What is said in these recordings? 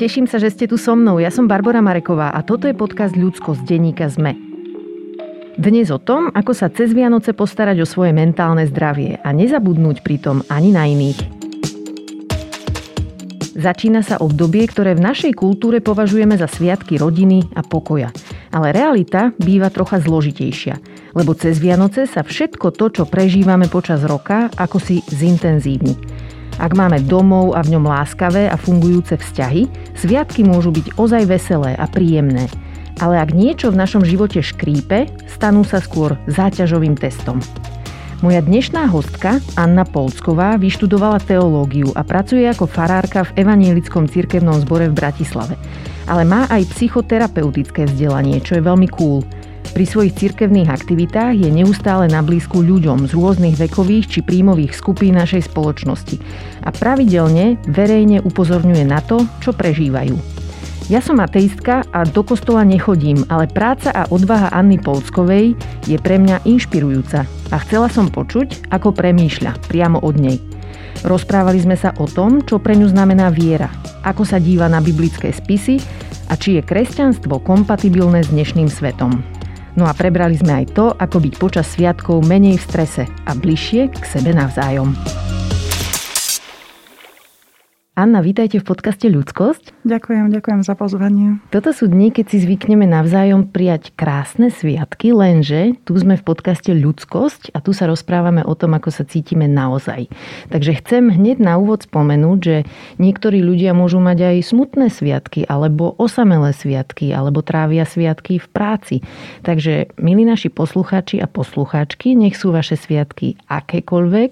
Teším sa, že ste tu so mnou. Ja som Barbara Mareková a toto je podcast Ľudsko z denníka ZME. Dnes o tom, ako sa cez Vianoce postarať o svoje mentálne zdravie a nezabudnúť pritom ani na iných. Začína sa obdobie, ktoré v našej kultúre považujeme za sviatky rodiny a pokoja. Ale realita býva trocha zložitejšia, lebo cez Vianoce sa všetko to, čo prežívame počas roka, ako si zintenzívni. Ak máme domov a v ňom láskavé a fungujúce vzťahy, sviatky môžu byť ozaj veselé a príjemné. Ale ak niečo v našom živote škrípe, stanú sa skôr záťažovým testom. Moja dnešná hostka, Anna Polsková, vyštudovala teológiu a pracuje ako farárka v Evanielickom cirkevnom zbore v Bratislave. Ale má aj psychoterapeutické vzdelanie, čo je veľmi cool – pri svojich cirkevných aktivitách je neustále na blízku ľuďom z rôznych vekových či príjmových skupín našej spoločnosti a pravidelne verejne upozorňuje na to, čo prežívajú. Ja som ateistka a do kostola nechodím, ale práca a odvaha Anny Polskovej je pre mňa inšpirujúca a chcela som počuť, ako premýšľa priamo od nej. Rozprávali sme sa o tom, čo pre ňu znamená viera, ako sa díva na biblické spisy a či je kresťanstvo kompatibilné s dnešným svetom. No a prebrali sme aj to, ako byť počas sviatkov menej v strese a bližšie k sebe navzájom. Anna, vítajte v podcaste Ľudskosť. Ďakujem, ďakujem za pozvanie. Toto sú dni, keď si zvykneme navzájom prijať krásne sviatky, lenže tu sme v podcaste Ľudskosť a tu sa rozprávame o tom, ako sa cítime naozaj. Takže chcem hneď na úvod spomenúť, že niektorí ľudia môžu mať aj smutné sviatky, alebo osamelé sviatky, alebo trávia sviatky v práci. Takže, milí naši poslucháči a poslucháčky, nech sú vaše sviatky akékoľvek.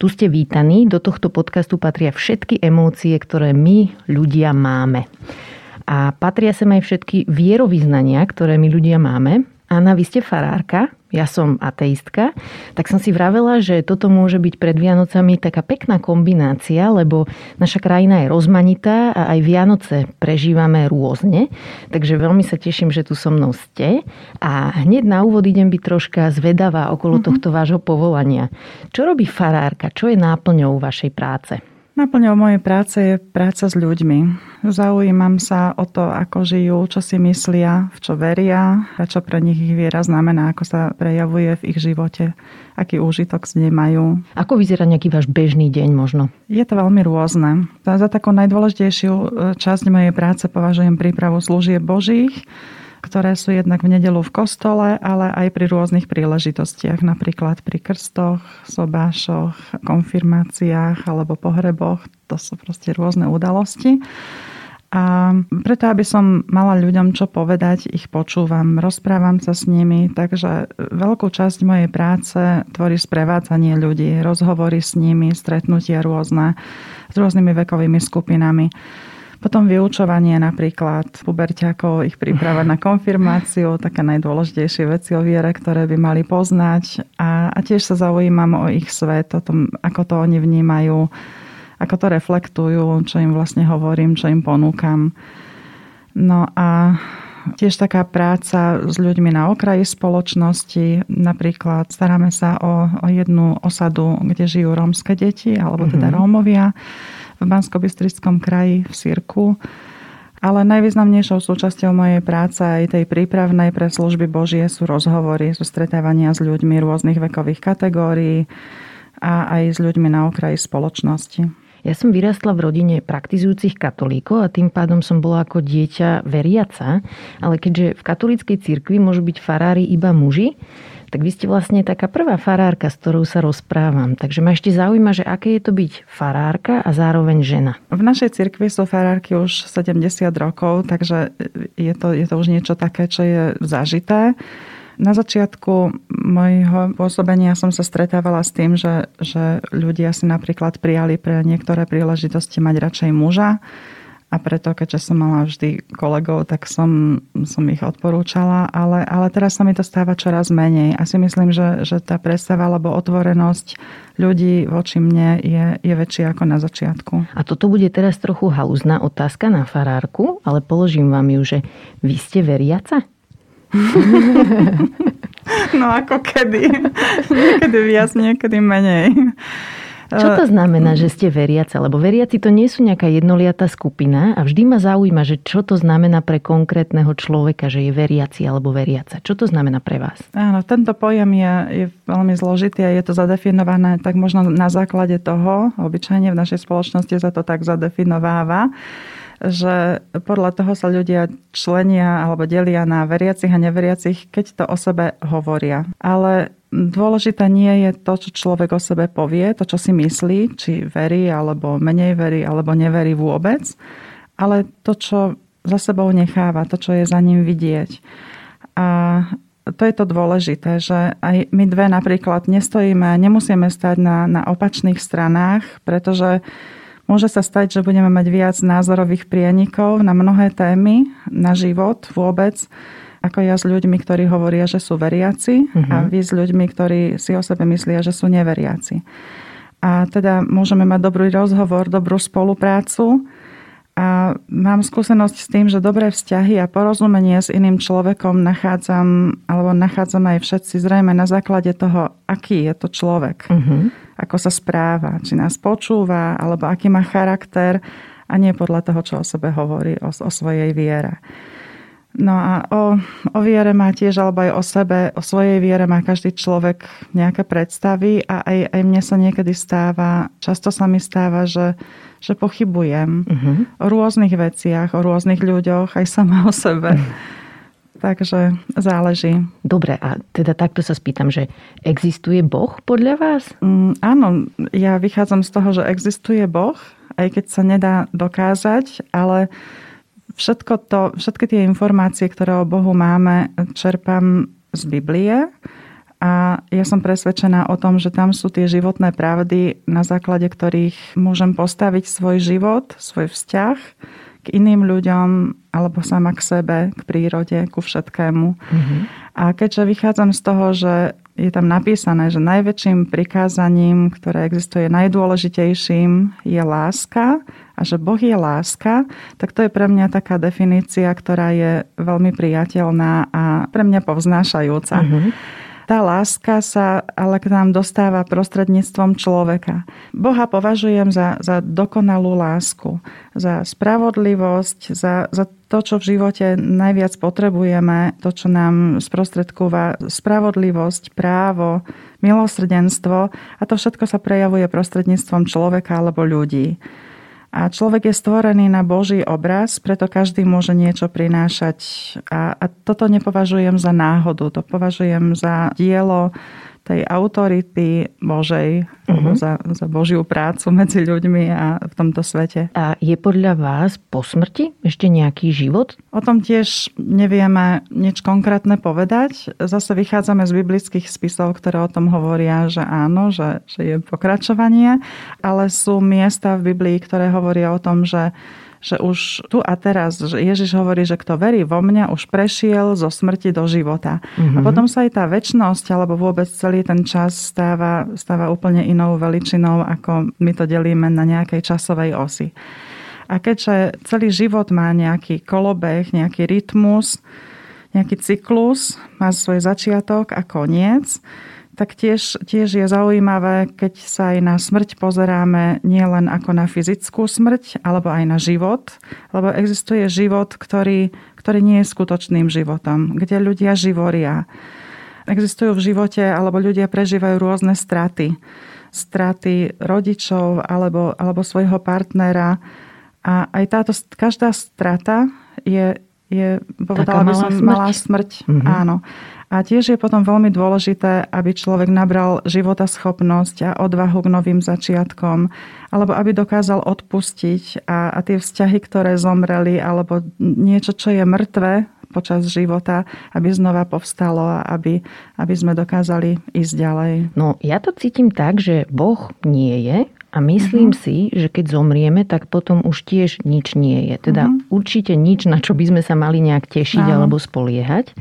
Tu ste vítaní, do tohto podcastu patria všetky emócie tradície, ktoré my ľudia máme. A patria sem aj všetky vierovýznania, ktoré my ľudia máme. Anna, vy ste farárka, ja som ateistka, tak som si vravela, že toto môže byť pred Vianocami taká pekná kombinácia, lebo naša krajina je rozmanitá a aj Vianoce prežívame rôzne. Takže veľmi sa teším, že tu so mnou ste. A hneď na úvod idem byť troška zvedavá okolo mm-hmm. tohto vášho povolania. Čo robí farárka? Čo je náplňou vašej práce? Naplňou mojej práce je práca s ľuďmi. Zaujímam sa o to, ako žijú, čo si myslia, v čo veria a čo pre nich ich viera znamená, ako sa prejavuje v ich živote, aký úžitok z nej majú. Ako vyzerá nejaký váš bežný deň možno? Je to veľmi rôzne. Za takú najdôležitejšiu e, časť mojej práce považujem prípravu služieb Božích, ktoré sú jednak v nedelu v kostole, ale aj pri rôznych príležitostiach, napríklad pri krstoch, sobášoch, konfirmáciách alebo pohreboch. To sú proste rôzne udalosti. A preto, aby som mala ľuďom čo povedať, ich počúvam, rozprávam sa s nimi, takže veľkú časť mojej práce tvorí sprevádzanie ľudí, rozhovory s nimi, stretnutia rôzne s rôznymi vekovými skupinami. Potom vyučovanie napríklad puberťakov, ich príprava na konfirmáciu, také najdôležitejšie veci o viere, ktoré by mali poznať. A, a tiež sa zaujímam o ich svet, o tom, ako to oni vnímajú, ako to reflektujú, čo im vlastne hovorím, čo im ponúkam. No a tiež taká práca s ľuďmi na okraji spoločnosti. Napríklad staráme sa o, o jednu osadu, kde žijú rómske deti, alebo teda mm-hmm. V bansko kraji v Sirku. Ale najvýznamnejšou súčasťou mojej práce aj tej prípravnej pre služby Božie sú rozhovory, sú stretávania s ľuďmi rôznych vekových kategórií a aj s ľuďmi na okraji spoločnosti. Ja som vyrastla v rodine praktizujúcich katolíkov a tým pádom som bola ako dieťa veriaca, ale keďže v katolíckej cirkvi môžu byť farári iba muži, tak vy ste vlastne taká prvá farárka, s ktorou sa rozprávam. Takže ma ešte zaujíma, že aké je to byť farárka a zároveň žena. V našej cirkvi sú farárky už 70 rokov, takže je to, je to už niečo také, čo je zažité. Na začiatku mojho pôsobenia som sa stretávala s tým, že, že ľudia si napríklad prijali pre niektoré príležitosti mať radšej muža a preto, keďže som mala vždy kolegov, tak som, som ich odporúčala, ale, ale teraz sa mi to stáva čoraz menej. A si myslím, že, že tá predstava alebo otvorenosť ľudí voči mne je, je väčšia ako na začiatku. A toto bude teraz trochu halúzná otázka na farárku, ale položím vám ju, že vy ste veriaca? no ako kedy. niekedy viac, niekedy menej. Čo to znamená, že ste veriaca? Lebo veriaci to nie sú nejaká jednoliatá skupina a vždy ma zaujíma, že čo to znamená pre konkrétneho človeka, že je veriaci alebo veriaca. Čo to znamená pre vás? Áno, tento pojem je, je veľmi zložitý a je to zadefinované tak možno na základe toho, obyčajne v našej spoločnosti sa to tak zadefinováva, že podľa toho sa ľudia členia alebo delia na veriacich a neveriacich, keď to o sebe hovoria. Ale dôležité nie je to, čo človek o sebe povie, to, čo si myslí, či verí, alebo menej verí, alebo neverí vôbec, ale to, čo za sebou necháva, to, čo je za ním vidieť. A to je to dôležité, že aj my dve napríklad nestojíme, nemusíme stať na, na opačných stranách, pretože Môže sa stať, že budeme mať viac názorových prienikov na mnohé témy, na život vôbec, ako ja s ľuďmi, ktorí hovoria, že sú veriaci uh-huh. a mhm. vy s ľuďmi, ktorí si o sebe myslia, že sú neveriaci. A teda môžeme mať dobrý rozhovor, dobrú spoluprácu a mám skúsenosť s tým, že dobré vzťahy a porozumenie s iným človekom nachádzam, alebo nachádzam aj všetci zrejme na základe toho, aký je to človek. Uh-huh ako sa správa, či nás počúva, alebo aký má charakter a nie podľa toho, čo o sebe hovorí, o, o svojej viere. No a o, o viere má tiež, alebo aj o sebe, o svojej viere má každý človek nejaké predstavy a aj, aj mne sa niekedy stáva, často sa mi stáva, že, že pochybujem uh-huh. o rôznych veciach, o rôznych ľuďoch, aj sama o sebe. Uh-huh. Takže záleží. Dobre, a teda takto sa spýtam, že existuje Boh podľa vás? Mm, áno, ja vychádzam z toho, že existuje Boh, aj keď sa nedá dokázať, ale všetko to, všetky tie informácie, ktoré o Bohu máme, čerpám z Biblie. A ja som presvedčená o tom, že tam sú tie životné pravdy, na základe ktorých môžem postaviť svoj život, svoj vzťah k iným ľuďom alebo sama k sebe, k prírode, ku všetkému. Mm-hmm. A keďže vychádzam z toho, že je tam napísané, že najväčším prikázaním, ktoré existuje najdôležitejším, je láska a že Boh je láska, tak to je pre mňa taká definícia, ktorá je veľmi priateľná a pre mňa povznášajúca. Mm-hmm. Tá láska sa ale k nám dostáva prostredníctvom človeka. Boha považujem za, za dokonalú lásku, za spravodlivosť, za, za to, čo v živote najviac potrebujeme, to, čo nám sprostredkúva spravodlivosť, právo, milosrdenstvo a to všetko sa prejavuje prostredníctvom človeka alebo ľudí. A človek je stvorený na Boží obraz, preto každý môže niečo prinášať. A, a toto nepovažujem za náhodu, to považujem za dielo tej autority Božej, uh-huh. za, za Božiu prácu medzi ľuďmi a v tomto svete. A je podľa vás po smrti ešte nejaký život? O tom tiež nevieme nič konkrétne povedať. Zase vychádzame z biblických spisov, ktoré o tom hovoria, že áno, že, že je pokračovanie, ale sú miesta v Biblii, ktoré hovoria o tom, že že už tu a teraz, že Ježiš hovorí, že kto verí vo mňa, už prešiel zo smrti do života. Mm-hmm. A mhm. potom sa aj tá väčnosť, alebo vôbec celý ten čas stáva, stáva úplne inou veličinou, ako my to delíme na nejakej časovej osi. A keďže celý život má nejaký kolobeh, nejaký rytmus, nejaký cyklus, má svoj začiatok a koniec, tak tiež, tiež je zaujímavé, keď sa aj na smrť pozeráme nielen ako na fyzickú smrť, alebo aj na život, lebo existuje život, ktorý, ktorý nie je skutočným životom, kde ľudia živoria. Existujú v živote, alebo ľudia prežívajú rôzne straty. Straty rodičov alebo, alebo svojho partnera. A aj táto, každá strata je, je povedala by som, smrť. malá smrť. Mm-hmm. Áno. A tiež je potom veľmi dôležité, aby človek nabral života schopnosť a odvahu k novým začiatkom, alebo aby dokázal odpustiť a, a tie vzťahy, ktoré zomreli, alebo niečo, čo je mŕtve počas života, aby znova povstalo a aby, aby sme dokázali ísť ďalej. No ja to cítim tak, že Boh nie je a myslím uh-huh. si, že keď zomrieme, tak potom už tiež nič nie je. Teda uh-huh. určite nič, na čo by sme sa mali nejak tešiť uh-huh. alebo spoliehať.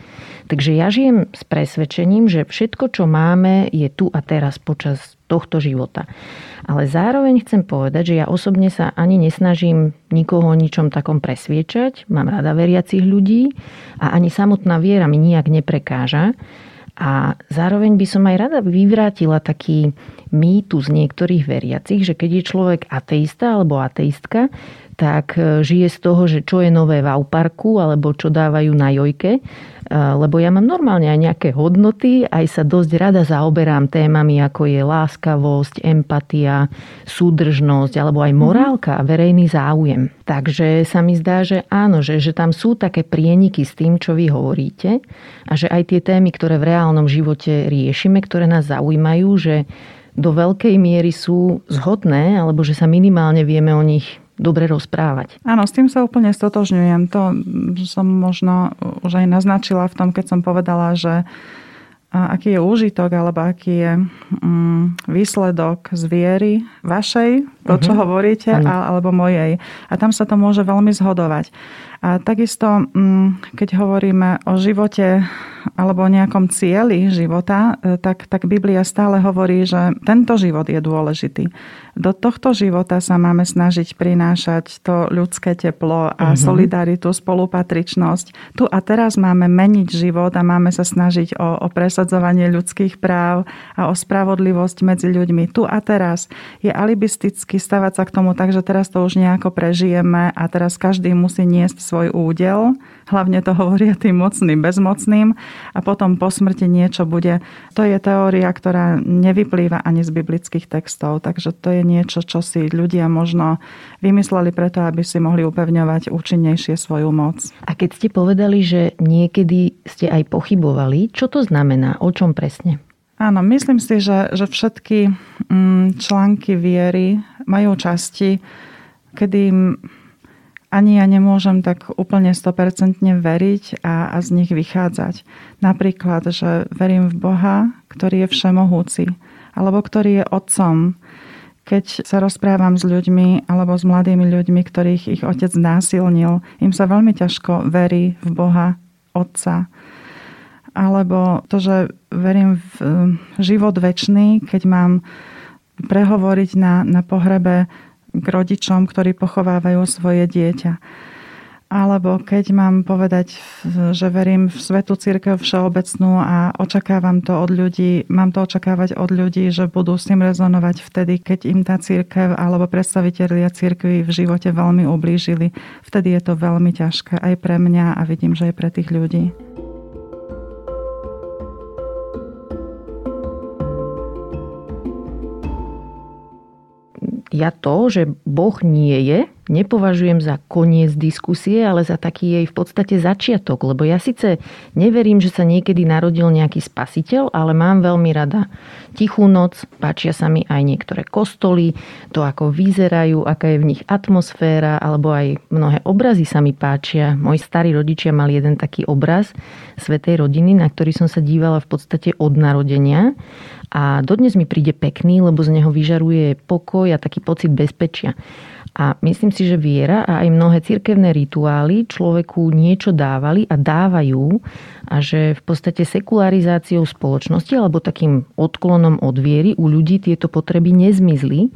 Takže ja žijem s presvedčením, že všetko, čo máme, je tu a teraz počas tohto života. Ale zároveň chcem povedať, že ja osobne sa ani nesnažím nikoho o ničom takom presviečať. Mám rada veriacich ľudí a ani samotná viera mi nijak neprekáža. A zároveň by som aj rada vyvrátila taký mýtus niektorých veriacich, že keď je človek ateista alebo ateistka, tak e, žije z toho, že čo je nové v Auparku alebo čo dávajú na jojke. E, lebo ja mám normálne aj nejaké hodnoty, aj sa dosť rada zaoberám témami, ako je láskavosť, empatia, súdržnosť alebo aj morálka a verejný záujem. Takže sa mi zdá, že áno, že, že tam sú také prieniky s tým, čo vy hovoríte a že aj tie témy, ktoré v reálnom živote riešime, ktoré nás zaujímajú, že do veľkej miery sú zhodné, alebo že sa minimálne vieme o nich dobre rozprávať. Áno, s tým sa úplne stotožňujem. To som možno už aj naznačila v tom, keď som povedala, že aký je úžitok alebo aký je um, výsledok z viery vašej, to, čo uh-huh. hovoríte, a, alebo mojej. A tam sa to môže veľmi zhodovať. A takisto, mm, keď hovoríme o živote alebo o nejakom cieli života, e, tak, tak Biblia stále hovorí, že tento život je dôležitý. Do tohto života sa máme snažiť prinášať to ľudské teplo a uh-huh. solidaritu, spolupatričnosť. Tu a teraz máme meniť život a máme sa snažiť o, o presadzovanie ľudských práv a o spravodlivosť medzi ľuďmi. Tu a teraz je alibisticky stavať sa k tomu tak, že teraz to už nejako prežijeme a teraz každý musí niesť svoj údel. Hlavne to hovoria tým mocným, bezmocným a potom po smrti niečo bude. To je teória, ktorá nevyplýva ani z biblických textov, takže to je niečo, čo si ľudia možno vymysleli preto, aby si mohli upevňovať účinnejšie svoju moc. A keď ste povedali, že niekedy ste aj pochybovali, čo to znamená? O čom presne? Áno, myslím si, že, že všetky mm, články viery majú časti, kedy ani ja nemôžem tak úplne 100% veriť a, a z nich vychádzať. Napríklad, že verím v Boha, ktorý je všemohúci, alebo ktorý je otcom. Keď sa rozprávam s ľuďmi alebo s mladými ľuďmi, ktorých ich otec násilnil, im sa veľmi ťažko verí v Boha, otca. Alebo to, že verím v život väčší, keď mám prehovoriť na, na pohrebe k rodičom, ktorí pochovávajú svoje dieťa. Alebo keď mám povedať, že verím v Svetu Církev všeobecnú a očakávam to od ľudí, mám to očakávať od ľudí, že budú s tým rezonovať vtedy, keď im tá církev alebo predstavitelia církvy v živote veľmi ublížili. Vtedy je to veľmi ťažké aj pre mňa a vidím, že aj pre tých ľudí. Ja to, že Boh nie je, nepovažujem za koniec diskusie, ale za taký jej v podstate začiatok. Lebo ja síce neverím, že sa niekedy narodil nejaký spasiteľ, ale mám veľmi rada tichú noc, páčia sa mi aj niektoré kostoly, to ako vyzerajú, aká je v nich atmosféra, alebo aj mnohé obrazy sa mi páčia. Moji starí rodičia mali jeden taký obraz Svetej rodiny, na ktorý som sa dívala v podstate od narodenia a dodnes mi príde pekný, lebo z neho vyžaruje pokoj a taký pocit bezpečia. A myslím si, že viera a aj mnohé cirkevné rituály človeku niečo dávali a dávajú a že v podstate sekularizáciou spoločnosti alebo takým odklonom od viery u ľudí tieto potreby nezmizli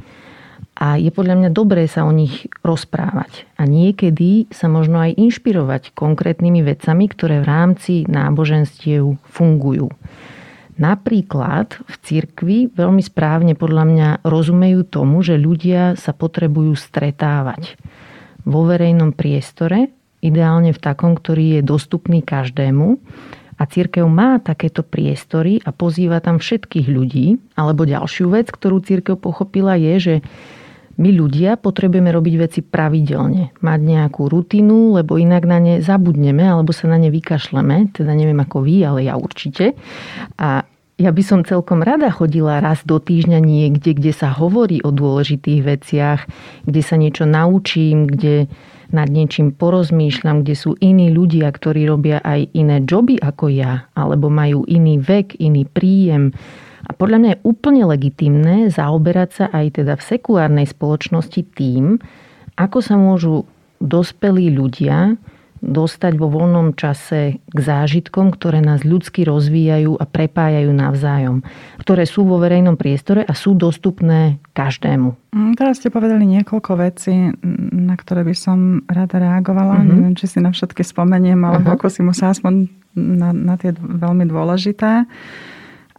a je podľa mňa dobré sa o nich rozprávať. A niekedy sa možno aj inšpirovať konkrétnymi vecami, ktoré v rámci náboženstiev fungujú. Napríklad v cirkvi veľmi správne podľa mňa rozumejú tomu, že ľudia sa potrebujú stretávať vo verejnom priestore, ideálne v takom, ktorý je dostupný každému. A církev má takéto priestory a pozýva tam všetkých ľudí. Alebo ďalšiu vec, ktorú církev pochopila je, že my ľudia potrebujeme robiť veci pravidelne. Mať nejakú rutinu, lebo inak na ne zabudneme alebo sa na ne vykašleme. Teda neviem ako vy, ale ja určite. A ja by som celkom rada chodila raz do týždňa niekde, kde sa hovorí o dôležitých veciach, kde sa niečo naučím, kde nad niečím porozmýšľam, kde sú iní ľudia, ktorí robia aj iné joby ako ja, alebo majú iný vek, iný príjem, a podľa mňa je úplne legitimné zaoberať sa aj teda v sekulárnej spoločnosti tým, ako sa môžu dospelí ľudia dostať vo voľnom čase k zážitkom, ktoré nás ľudsky rozvíjajú a prepájajú navzájom, ktoré sú vo verejnom priestore a sú dostupné každému. Mm, teraz ste povedali niekoľko vecí. na ktoré by som rada reagovala. Uh-huh. Neviem, či si na všetky spomeniem, ako si musela aspoň na, na tie veľmi dôležité.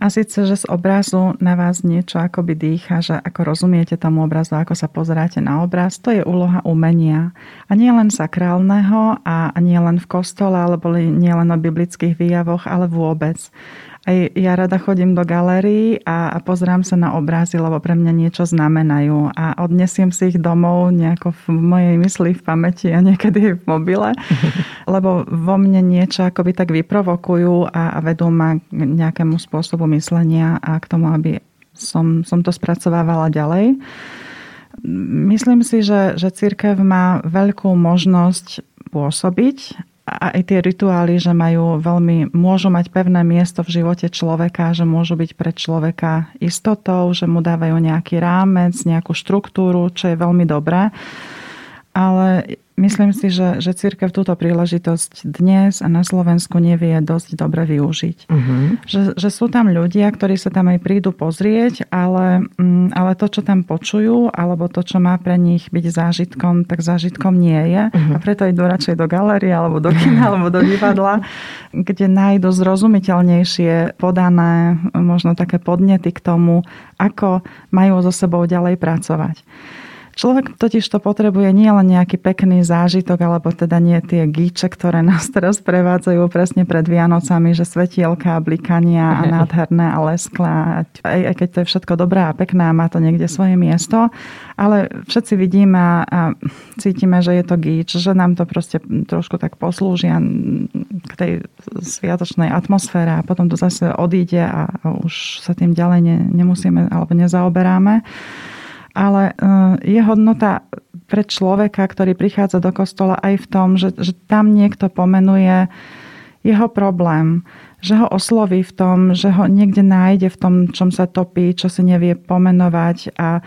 A síce, že z obrazu na vás niečo akoby dýcha, že ako rozumiete tomu obrazu, ako sa pozeráte na obraz, to je úloha umenia. A nie len sakrálneho a nie len v kostole, alebo nie len o biblických výjavoch, ale vôbec. Aj ja rada chodím do galérií a, a pozerám sa na obrazy, lebo pre mňa niečo znamenajú a odnesiem si ich domov nejako v mojej mysli, v pamäti a niekedy v mobile, lebo vo mne niečo akoby tak vyprovokujú a, a vedú ma k nejakému spôsobu myslenia a k tomu, aby som, som to spracovávala ďalej. Myslím si, že, že církev má veľkú možnosť pôsobiť a aj tie rituály, že majú veľmi, môžu mať pevné miesto v živote človeka, že môžu byť pre človeka istotou, že mu dávajú nejaký rámec, nejakú štruktúru, čo je veľmi dobré. Ale Myslím si, že, že církev túto príležitosť dnes a na Slovensku nevie dosť dobre využiť. Uh-huh. Že, že sú tam ľudia, ktorí sa tam aj prídu pozrieť, ale, mm, ale to, čo tam počujú, alebo to, čo má pre nich byť zážitkom, tak zážitkom nie je. Uh-huh. A preto idú radšej do galerie, alebo do kina, alebo do divadla, kde nájdu zrozumiteľnejšie podané, možno také podnety k tomu, ako majú so sebou ďalej pracovať. Človek totiž to potrebuje nie len nejaký pekný zážitok, alebo teda nie tie gíče, ktoré nás teraz prevádzajú presne pred Vianocami, že svetielka, blikania a nádherné a lesklá. Aj, aj keď to je všetko dobré a pekné a má to niekde svoje miesto, ale všetci vidíme a, a cítime, že je to gíč, že nám to proste trošku tak poslúžia k tej sviatočnej atmosfére a potom to zase odíde a už sa tým ďalej ne, nemusíme alebo nezaoberáme ale eh, je hodnota pre človeka, ktorý prichádza do kostola aj v tom, že, že tam niekto pomenuje jeho problém, že ho osloví v tom, že ho niekde nájde v tom, čom sa topí, čo si nevie pomenovať. A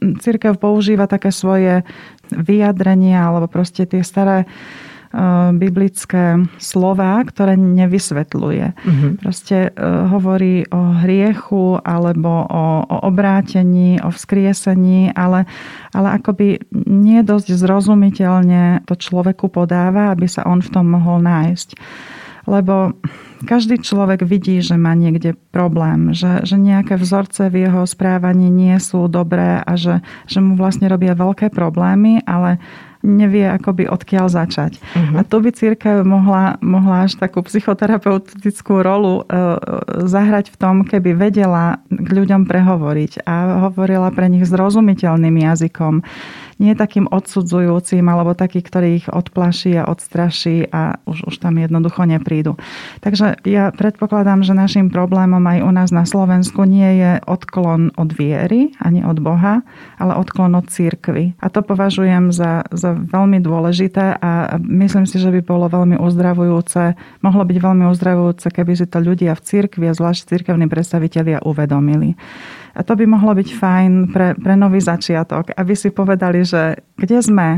církev používa také svoje vyjadrenia alebo proste tie staré biblické slova, ktoré nevysvetľuje. Uh-huh. Proste uh, hovorí o hriechu alebo o, o obrátení, o vzkriesení, ale, ale akoby nie dosť zrozumiteľne to človeku podáva, aby sa on v tom mohol nájsť. Lebo každý človek vidí, že má niekde problém, že, že nejaké vzorce v jeho správaní nie sú dobré a že, že mu vlastne robia veľké problémy, ale nevie akoby odkiaľ začať. Uh-huh. A tu by církev mohla, mohla až takú psychoterapeutickú rolu e, zahrať v tom, keby vedela k ľuďom prehovoriť a hovorila pre nich zrozumiteľným jazykom nie takým odsudzujúcim alebo taký, ktorý ich odplaší a odstraší a už, už tam jednoducho neprídu. Takže ja predpokladám, že našim problémom aj u nás na Slovensku nie je odklon od viery ani od Boha, ale odklon od církvy. A to považujem za, za veľmi dôležité a myslím si, že by bolo veľmi uzdravujúce, mohlo byť veľmi uzdravujúce, keby si to ľudia v církvi a zvlášť církevní predstavitelia uvedomili. A to by mohlo byť fajn pre, pre nový začiatok, aby si povedali, že kde sme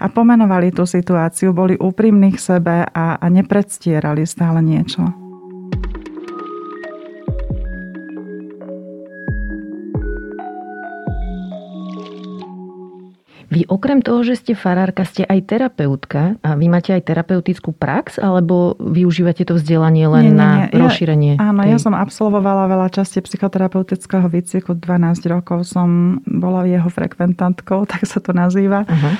a pomenovali tú situáciu, boli úprimní k sebe a, a nepredstierali stále niečo. Vy okrem toho, že ste farárka, ste aj terapeutka a vy máte aj terapeutickú prax, alebo využívate to vzdelanie len nie, nie, na nie. rozšírenie? Ja, áno, tej... ja som absolvovala veľa časti psychoterapeutického výcviku. 12 rokov som bola jeho frekventantkou, tak sa to nazýva. Uh-huh.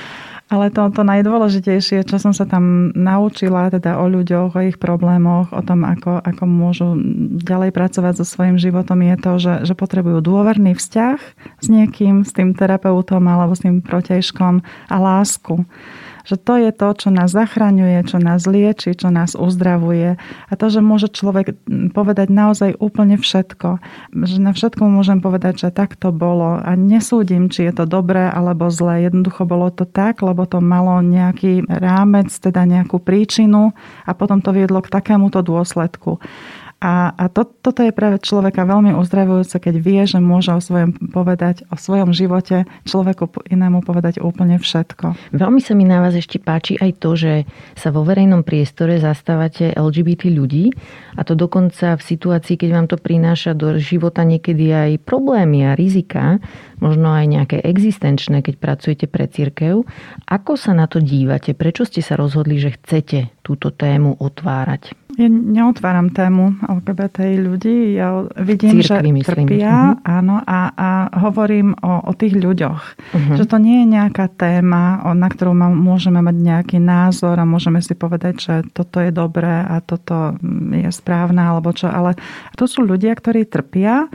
Ale to, to najdôležitejšie, čo som sa tam naučila, teda o ľuďoch, o ich problémoch, o tom, ako, ako môžu ďalej pracovať so svojím životom, je to, že, že potrebujú dôverný vzťah s niekým, s tým terapeutom alebo s tým protejškom a lásku že to je to, čo nás zachraňuje, čo nás lieči, čo nás uzdravuje a to, že môže človek povedať naozaj úplne všetko. Že na všetko môžem povedať, že tak to bolo a nesúdim, či je to dobré alebo zlé. Jednoducho bolo to tak, lebo to malo nejaký rámec, teda nejakú príčinu a potom to viedlo k takémuto dôsledku. A, a to, toto je pre človeka veľmi uzdravujúce, keď vie, že môže o svojom povedať, o svojom živote človeku inému povedať úplne všetko. Veľmi sa mi na vás ešte páči aj to, že sa vo verejnom priestore zastávate LGBT ľudí a to dokonca v situácii, keď vám to prináša do života niekedy aj problémy a rizika, možno aj nejaké existenčné, keď pracujete pre církev. Ako sa na to dívate? Prečo ste sa rozhodli, že chcete túto tému otvárať? Ja neotváram tému LGBT ľudí. Ja vidím, Církvi, že myslím. trpia, uh-huh. áno, a, a hovorím o, o tých ľuďoch. Uh-huh. Že to nie je nejaká téma, na ktorú môžeme mať nejaký názor a môžeme si povedať, že toto je dobré a toto je správne, alebo čo. Ale to sú ľudia, ktorí trpia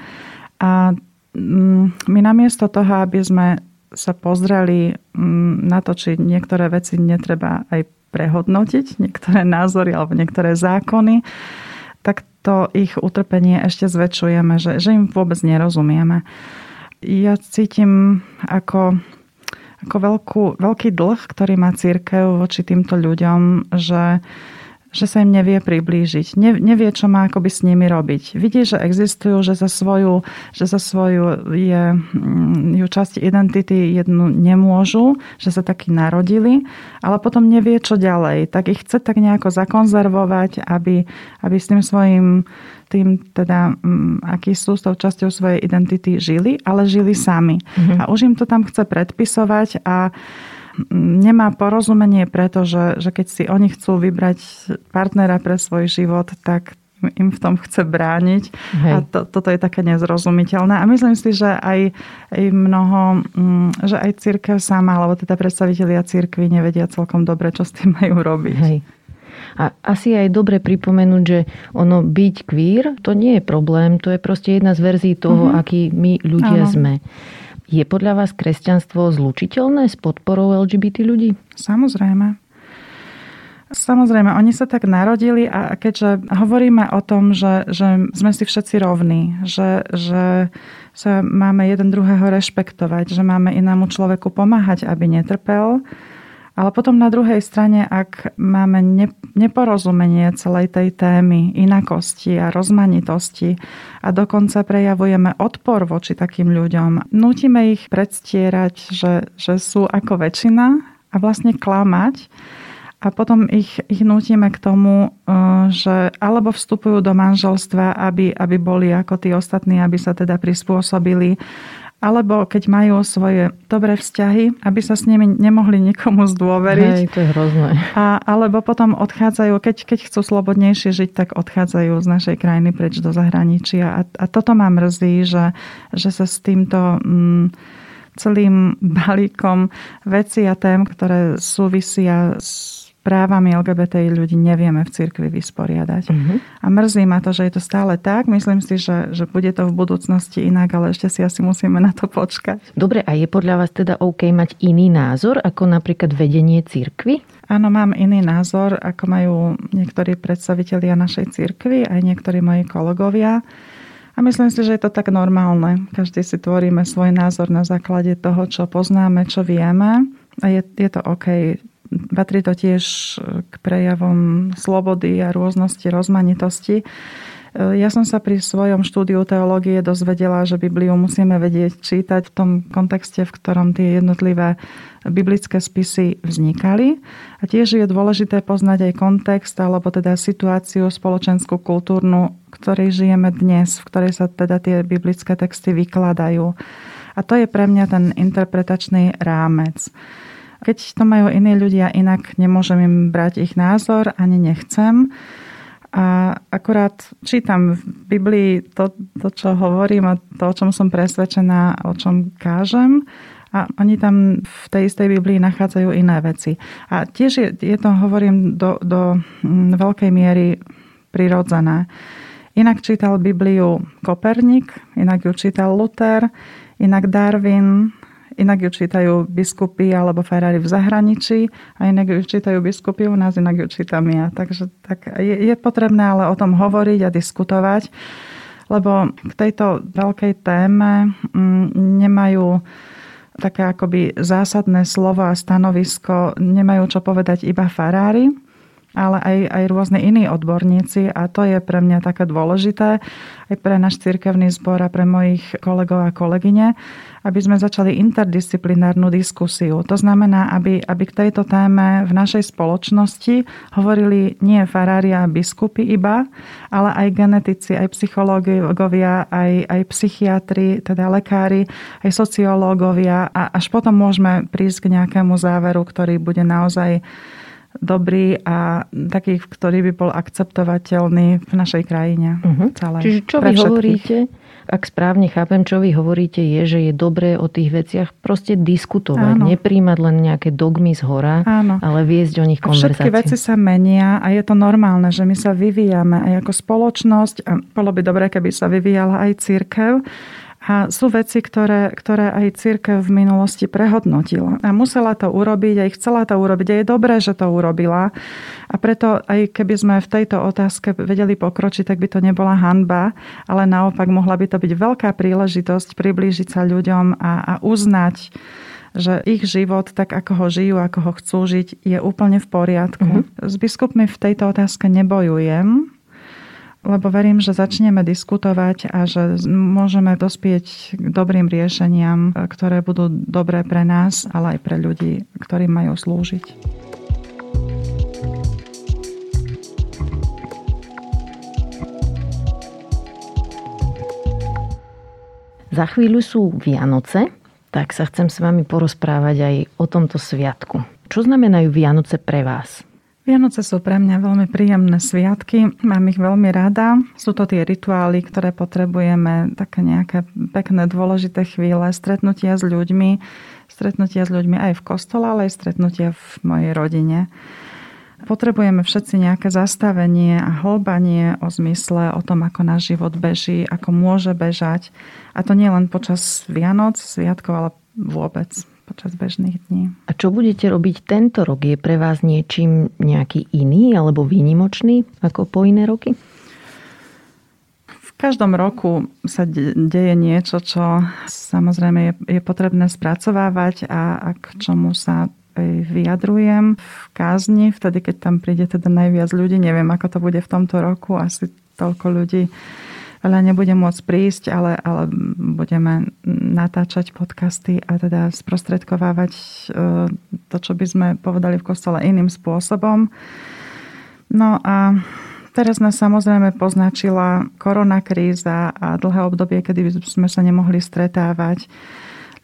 a mm, my namiesto toho, aby sme sa pozreli mm, na to, či niektoré veci netreba aj prehodnotiť niektoré názory alebo niektoré zákony, tak to ich utrpenie ešte zväčšujeme, že, že im vôbec nerozumieme. Ja cítim ako, ako veľkú, veľký dlh, ktorý má církev voči týmto ľuďom, že že sa im nevie priblížiť, ne, nevie, čo má akoby s nimi robiť. Vidí, že existujú, že za svoju, že za svoju je, mm, ju časť identity jednu nemôžu, že sa takí narodili, ale potom nevie, čo ďalej. Tak ich chce tak nejako zakonzervovať, aby, aby s tým svojim tým teda, mm, aký sú s tou časťou svojej identity žili, ale žili sami. Mm-hmm. A už im to tam chce predpisovať a nemá porozumenie, pretože že keď si oni chcú vybrať partnera pre svoj život, tak im v tom chce brániť. Hej. A to, toto je také nezrozumiteľné. A myslím si, že aj, aj mnoho, mm, že aj církev sama, alebo teda predstavitelia církvy nevedia celkom dobre, čo s tým majú robiť. Hej. A asi aj dobre pripomenúť, že ono byť queer, to nie je problém, to je proste jedna z verzií toho, uh-huh. aký my ľudia Áno. sme. Je podľa vás kresťanstvo zlučiteľné s podporou LGBT ľudí? Samozrejme. Samozrejme, oni sa tak narodili a keďže hovoríme o tom, že, že sme si všetci rovní, že, že sa máme jeden druhého rešpektovať, že máme inému človeku pomáhať, aby netrpel, ale potom na druhej strane, ak máme neporozumenie celej tej témy, inakosti a rozmanitosti a dokonca prejavujeme odpor voči takým ľuďom, nutíme ich predstierať, že, že sú ako väčšina a vlastne klamať, a potom ich, ich nutíme k tomu, eh, že alebo vstupujú do manželstva, aby, aby boli ako tí ostatní, aby sa teda prispôsobili alebo keď majú svoje dobré vzťahy, aby sa s nimi nemohli nikomu zdôveriť. Hej, to je hrozné. A, alebo potom odchádzajú, keď, keď chcú slobodnejšie žiť, tak odchádzajú z našej krajiny preč do zahraničia. A, a toto ma mrzí, že, že sa s týmto... Mm, celým balíkom veci a tém, ktoré súvisia s právami LGBTI ľudí nevieme v cirkvi vysporiadať. Uh-huh. A mrzí ma to, že je to stále tak. Myslím si, že, že bude to v budúcnosti inak, ale ešte si asi musíme na to počkať. Dobre, a je podľa vás teda OK mať iný názor ako napríklad vedenie cirkvy? Áno, mám iný názor, ako majú niektorí predstavitelia našej cirkvy, aj niektorí moji kolegovia. A myslím si, že je to tak normálne. Každý si tvoríme svoj názor na základe toho, čo poznáme, čo vieme. A je, je to OK. Patrí to tiež k prejavom slobody a rôznosti, rozmanitosti. Ja som sa pri svojom štúdiu teológie dozvedela, že Bibliu musíme vedieť čítať v tom kontexte, v ktorom tie jednotlivé biblické spisy vznikali. A tiež je dôležité poznať aj kontext, alebo teda situáciu spoločenskú, kultúrnu, ktorej žijeme dnes, v ktorej sa teda tie biblické texty vykladajú. A to je pre mňa ten interpretačný rámec. Keď to majú iní ľudia inak, nemôžem im brať ich názor, ani nechcem. A akurát čítam v Biblii to, to, čo hovorím a to, o čom som presvedčená, o čom kážem. A oni tam v tej istej Biblii nachádzajú iné veci. A tiež je, je to, hovorím, do, do mm, veľkej miery prirodzené. Inak čítal Bibliu Kopernik, inak ju čítal Luther, inak Darwin, inak ju čítajú biskupy alebo farári v zahraničí a inak ju čítajú biskupy u nás, inak ju čítam ja. Takže tak je, je potrebné ale o tom hovoriť a diskutovať, lebo k tejto veľkej téme mm, nemajú také akoby zásadné slovo a stanovisko, nemajú čo povedať iba farári, ale aj, aj rôzne iní odborníci a to je pre mňa také dôležité aj pre náš cirkevný zbor a pre mojich kolegov a kolegyne, aby sme začali interdisciplinárnu diskusiu. To znamená, aby, aby k tejto téme v našej spoločnosti hovorili nie farári a biskupy iba, ale aj genetici, aj psychológovia, aj, aj psychiatri, teda lekári, aj sociológovia a až potom môžeme prísť k nejakému záveru, ktorý bude naozaj dobrý a taký, ktorý by bol akceptovateľný v našej krajine. Uh-huh. Celej. Čiže čo vy hovoríte, ak správne chápem, čo vy hovoríte, je, že je dobré o tých veciach proste diskutovať, Áno. nepríjmať len nejaké dogmy z hora, Áno. ale viesť o nich konverzáciu. Všetky veci sa menia a je to normálne, že my sa vyvíjame aj ako spoločnosť a bolo by dobré, keby sa vyvíjala aj církev a sú veci, ktoré, ktoré aj církev v minulosti prehodnotila. A musela to urobiť, aj chcela to urobiť. A je dobré, že to urobila. A preto aj keby sme v tejto otázke vedeli pokročiť, tak by to nebola hanba, ale naopak mohla by to byť veľká príležitosť priblížiť sa ľuďom a, a uznať, že ich život, tak ako ho žijú, ako ho chcú žiť, je úplne v poriadku. Mm-hmm. S biskupmi v tejto otázke nebojujem, lebo verím, že začneme diskutovať a že môžeme dospieť k dobrým riešeniam, ktoré budú dobré pre nás, ale aj pre ľudí, ktorí majú slúžiť. Za chvíľu sú Vianoce, tak sa chcem s vami porozprávať aj o tomto sviatku. Čo znamenajú Vianoce pre vás? Vianoce sú pre mňa veľmi príjemné sviatky, mám ich veľmi rada. Sú to tie rituály, ktoré potrebujeme, také nejaké pekné, dôležité chvíle, stretnutia s ľuďmi, stretnutia s ľuďmi aj v kostole, ale aj stretnutia v mojej rodine. Potrebujeme všetci nejaké zastavenie a hlbanie o zmysle, o tom, ako náš život beží, ako môže bežať. A to nie len počas Vianoc, sviatkov, ale vôbec počas bežných dní. A čo budete robiť tento rok? Je pre vás niečím nejaký iný alebo výnimočný ako po iné roky? V každom roku sa deje niečo, čo samozrejme je, je potrebné spracovávať a, a k čomu sa vyjadrujem v kázni, vtedy, keď tam príde teda najviac ľudí. Neviem, ako to bude v tomto roku. Asi toľko ľudí veľa nebudem môcť prísť, ale, ale budeme natáčať podcasty a teda sprostredkovávať e, to, čo by sme povedali v kostole iným spôsobom. No a teraz nás samozrejme poznačila koronakríza a dlhé obdobie, kedy sme sa nemohli stretávať.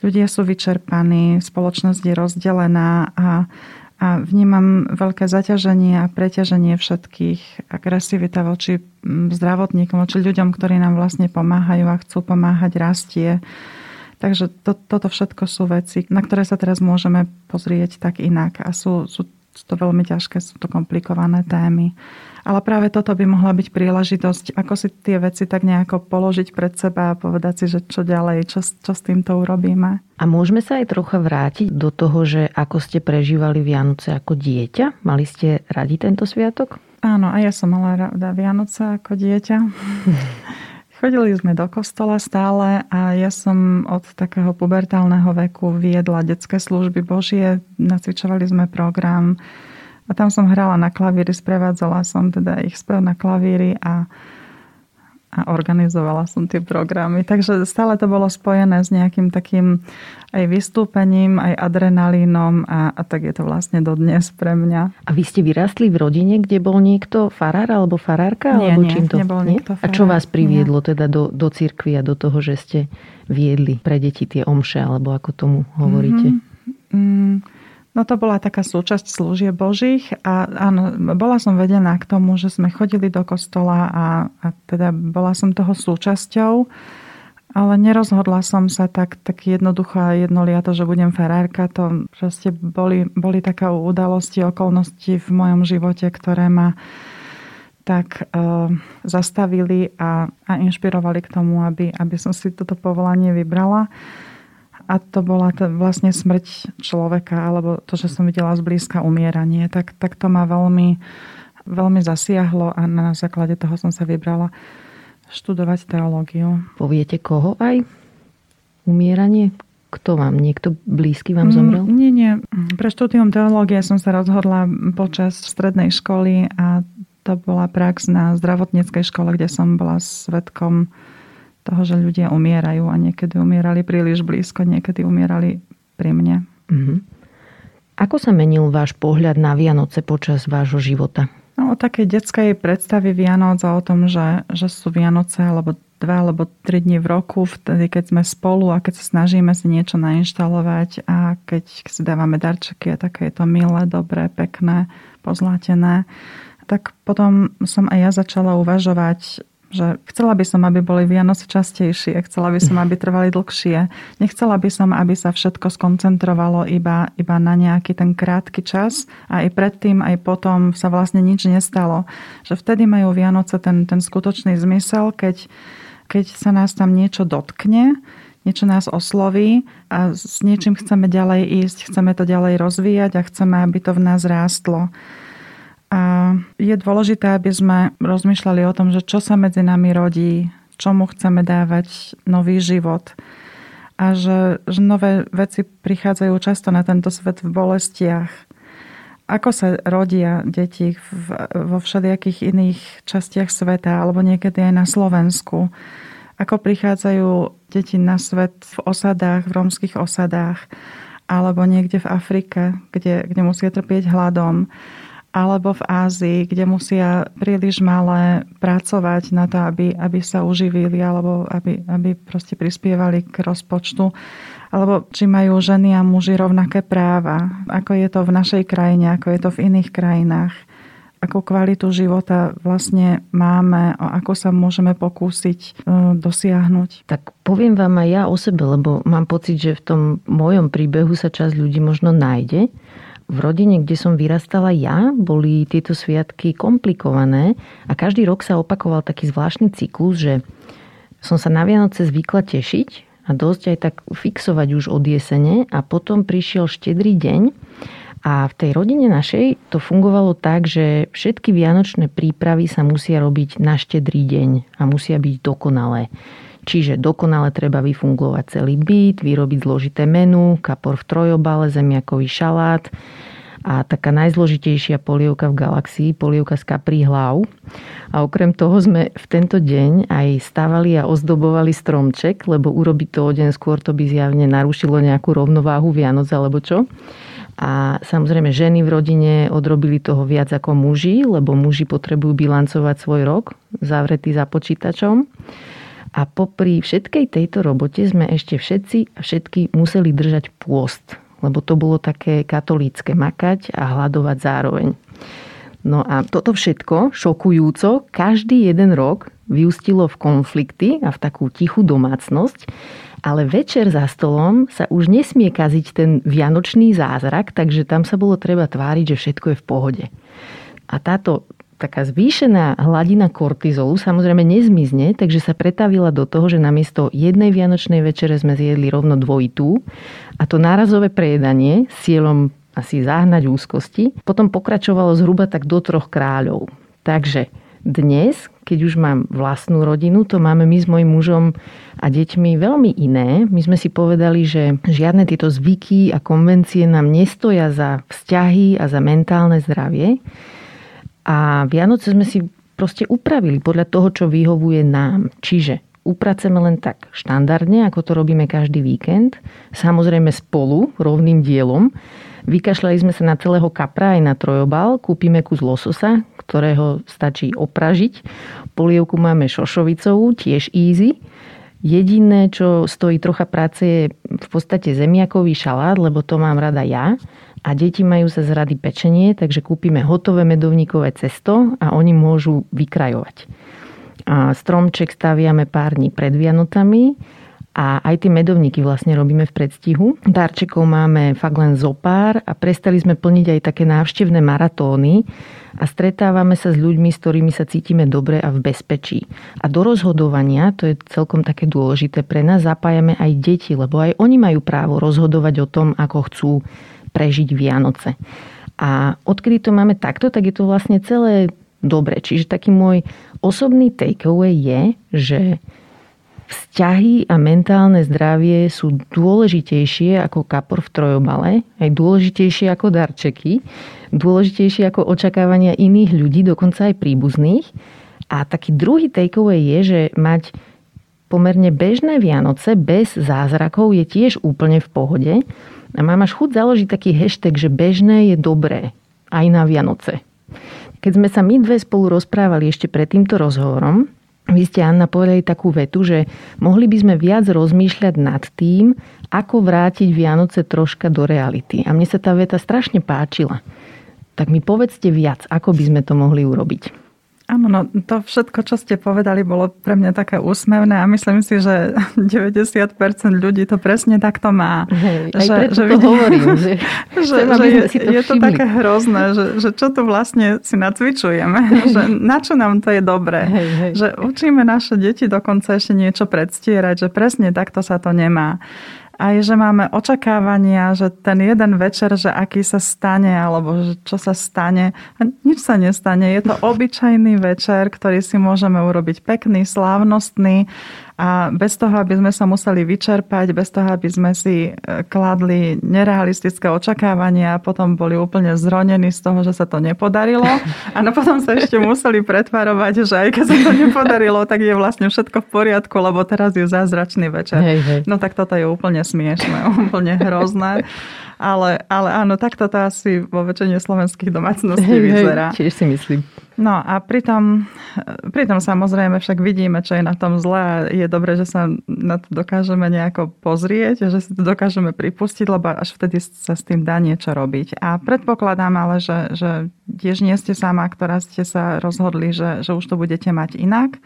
Ľudia sú vyčerpaní, spoločnosť je rozdelená a a vnímam veľké zaťaženie a preťaženie všetkých, agresivita voči zdravotníkom, voči ľuďom, ktorí nám vlastne pomáhajú a chcú pomáhať, rastie. Takže to, toto všetko sú veci, na ktoré sa teraz môžeme pozrieť tak inak a sú, sú to veľmi ťažké, sú to komplikované témy. Ale práve toto by mohla byť príležitosť, ako si tie veci tak nejako položiť pred seba a povedať si, že čo ďalej, čo, čo s týmto urobíme. A môžeme sa aj trocha vrátiť do toho, že ako ste prežívali Vianoce ako dieťa? Mali ste radi tento sviatok? Áno, a ja som mala rada Vianoce ako dieťa. Chodili sme do kostola stále a ja som od takého pubertálneho veku viedla detské služby Božie. Nacvičovali sme program a tam som hrala na klavíri, sprevádzala som teda ich spev na klavíri a, a organizovala som tie programy. Takže stále to bolo spojené s nejakým takým aj vystúpením, aj adrenalínom a, a tak je to vlastne dodnes pre mňa. A vy ste vyrastli v rodine, kde bol niekto farár alebo farárka? Nie, alebo nie, čím to? nebol nie? niekto farár. A čo vás priviedlo nie. teda do, do cirkvi a do toho, že ste viedli pre deti tie omše, alebo ako tomu hovoríte? Mm-hmm. Mm, No to bola taká súčasť slúžie Božích a áno, bola som vedená k tomu, že sme chodili do kostola a, a teda bola som toho súčasťou, ale nerozhodla som sa tak, tak jednoducho a jednoliato, že budem farárka. To proste boli, boli také udalosti, okolnosti v mojom živote, ktoré ma tak uh, zastavili a, a inšpirovali k tomu, aby, aby som si toto povolanie vybrala a to bola to vlastne smrť človeka, alebo to, že som videla zblízka umieranie, tak, tak to ma veľmi, veľmi zasiahlo a na základe toho som sa vybrala študovať teológiu. Poviete koho aj? Umieranie? Kto vám? Niekto blízky vám mm, zomrel? Nie, nie. Pre štúdium teológie som sa rozhodla počas strednej školy a to bola prax na zdravotníckej škole, kde som bola svetkom toho, že ľudia umierajú a niekedy umierali príliš blízko, niekedy umierali pri mne. Mm-hmm. Ako sa menil váš pohľad na Vianoce počas vášho života? No, o takej detskej predstavy Vianoc a o tom, že, že sú Vianoce alebo dva alebo tri dni v roku, vtedy keď sme spolu a keď sa snažíme si niečo nainštalovať a keď si dávame darčeky a také je to milé, dobré, pekné, pozlatené, tak potom som aj ja začala uvažovať že chcela by som, aby boli Vianoce častejšie, chcela by som, aby trvali dlhšie. Nechcela by som, aby sa všetko skoncentrovalo iba, iba na nejaký ten krátky čas a aj predtým, aj potom sa vlastne nič nestalo. Že vtedy majú Vianoce ten, ten skutočný zmysel, keď, keď sa nás tam niečo dotkne, niečo nás osloví a s niečím chceme ďalej ísť, chceme to ďalej rozvíjať a chceme, aby to v nás rástlo. A je dôležité, aby sme rozmýšľali o tom, že čo sa medzi nami rodí, čomu chceme dávať nový život. A že, že nové veci prichádzajú často na tento svet v bolestiach. Ako sa rodia deti v, vo všelijakých iných častiach sveta, alebo niekedy aj na Slovensku. Ako prichádzajú deti na svet v osadách, v rómskych osadách, alebo niekde v Afrike, kde, kde musia trpieť hladom alebo v Ázii, kde musia príliš malé pracovať na to, aby, aby sa uživili alebo aby, aby proste prispievali k rozpočtu. Alebo či majú ženy a muži rovnaké práva, ako je to v našej krajine, ako je to v iných krajinách akú kvalitu života vlastne máme a ako sa môžeme pokúsiť e, dosiahnuť. Tak poviem vám aj ja o sebe, lebo mám pocit, že v tom mojom príbehu sa časť ľudí možno nájde v rodine, kde som vyrastala ja, boli tieto sviatky komplikované a každý rok sa opakoval taký zvláštny cyklus, že som sa na Vianoce zvykla tešiť a dosť aj tak fixovať už od jesene a potom prišiel štedrý deň a v tej rodine našej to fungovalo tak, že všetky vianočné prípravy sa musia robiť na štedrý deň a musia byť dokonalé. Čiže dokonale treba vyfungovať celý byt, vyrobiť zložité menu, kapor v trojobale, zemiakový šalát a taká najzložitejšia polievka v galaxii, polievka z kaprí hlav. A okrem toho sme v tento deň aj stavali a ozdobovali stromček, lebo urobiť to o deň skôr to by zjavne narušilo nejakú rovnováhu Vianoc alebo čo. A samozrejme ženy v rodine odrobili toho viac ako muži, lebo muži potrebujú bilancovať svoj rok, zavretý za počítačom. A popri všetkej tejto robote sme ešte všetci a všetky museli držať pôst, lebo to bolo také katolícke makať a hľadovať zároveň. No a toto všetko, šokujúco, každý jeden rok vyústilo v konflikty a v takú tichú domácnosť, ale večer za stolom sa už nesmie kaziť ten vianočný zázrak, takže tam sa bolo treba tváriť, že všetko je v pohode. A táto taká zvýšená hladina kortizolu samozrejme nezmizne, takže sa pretavila do toho, že namiesto jednej vianočnej večere sme zjedli rovno dvojitú a to nárazové prejedanie s cieľom asi zahnať úzkosti potom pokračovalo zhruba tak do troch kráľov. Takže dnes, keď už mám vlastnú rodinu, to máme my s mojim mužom a deťmi veľmi iné. My sme si povedali, že žiadne tieto zvyky a konvencie nám nestoja za vzťahy a za mentálne zdravie a Vianoce sme si proste upravili podľa toho, čo vyhovuje nám. Čiže upraceme len tak štandardne, ako to robíme každý víkend. Samozrejme spolu, rovným dielom. Vykašľali sme sa na celého kapra aj na trojobal. Kúpime kus lososa, ktorého stačí opražiť. Polievku máme šošovicovú, tiež easy. Jediné, čo stojí trocha práce, je v podstate zemiakový šalát, lebo to mám rada ja a deti majú sa z rady pečenie, takže kúpime hotové medovníkové cesto a oni môžu vykrajovať. A stromček staviame pár dní pred Vianocami a aj tie medovníky vlastne robíme v predstihu. Darčekov máme fakt len zo pár a prestali sme plniť aj také návštevné maratóny a stretávame sa s ľuďmi, s ktorými sa cítime dobre a v bezpečí. A do rozhodovania, to je celkom také dôležité pre nás, zapájame aj deti, lebo aj oni majú právo rozhodovať o tom, ako chcú prežiť Vianoce. A odkedy to máme takto, tak je to vlastne celé dobre. Čiže taký môj osobný takeaway je, že vzťahy a mentálne zdravie sú dôležitejšie ako kapor v trojobale, aj dôležitejšie ako darčeky, dôležitejšie ako očakávania iných ľudí, dokonca aj príbuzných. A taký druhý takeaway je, že mať pomerne bežné Vianoce bez zázrakov je tiež úplne v pohode. A mám až chuť založiť taký hashtag, že bežné je dobré aj na Vianoce. Keď sme sa my dve spolu rozprávali ešte pred týmto rozhovorom, vy ste, Anna, povedali takú vetu, že mohli by sme viac rozmýšľať nad tým, ako vrátiť Vianoce troška do reality. A mne sa tá veta strašne páčila. Tak mi povedzte viac, ako by sme to mohli urobiť. Áno, no to všetko, čo ste povedali, bolo pre mňa také úsmevné a myslím si, že 90% ľudí to presne takto má. Hej, že, aj že, to vidí, hovorím. Že, že, že je, to, je to také hrozné, že, že čo tu vlastne si nacvičujeme, že na čo nám to je dobré. Hej, hej. Že učíme naše deti dokonca ešte niečo predstierať, že presne takto sa to nemá aj že máme očakávania, že ten jeden večer, že aký sa stane, alebo že čo sa stane. A nič sa nestane. Je to obyčajný večer, ktorý si môžeme urobiť pekný, slávnostný a bez toho, aby sme sa museli vyčerpať, bez toho, aby sme si e, kladli nerealistické očakávania a potom boli úplne zronení z toho, že sa to nepodarilo. A no potom sa ešte museli pretvarovať, že aj keď sa to nepodarilo, tak je vlastne všetko v poriadku, lebo teraz je zázračný večer. Hej, hej. No tak toto je úplne smiešné, úplne hrozné. Ale, ale áno, takto to asi vo väčšine slovenských domácností hej, vyzerá. Hej, tiež si myslím. No a pritom, pritom samozrejme však vidíme, čo je na tom zle a je dobré, že sa na to dokážeme nejako pozrieť, že si to dokážeme pripustiť, lebo až vtedy sa s tým dá niečo robiť. A predpokladám ale, že, že tiež nie ste sama, ktorá ste sa rozhodli, že, že už to budete mať inak.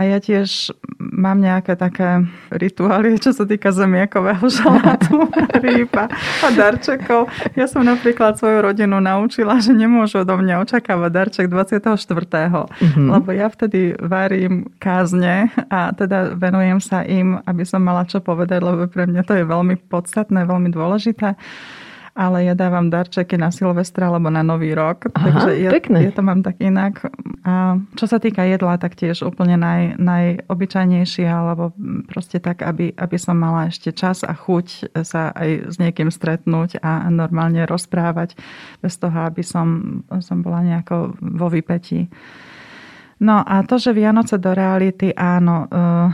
A ja tiež mám nejaké také rituály, čo sa týka zemiakového šalátu, rýba a darčekov. Ja som napríklad svoju rodinu naučila, že nemôžu odo mňa očakávať darček 24. Mm-hmm. Lebo ja vtedy varím kázne a teda venujem sa im, aby som mala čo povedať, lebo pre mňa to je veľmi podstatné, veľmi dôležité ale ja dávam darčeky na Silvestra alebo na Nový rok. Aha, takže ja, pekné. ja to mám tak inak. A čo sa týka jedla, tak tiež úplne naj, najobyčajnejšie, alebo proste tak, aby, aby som mala ešte čas a chuť sa aj s niekým stretnúť a normálne rozprávať, bez toho, aby som, som bola nejako vo vypetí. No a to, že Vianoce do reality, áno, uh,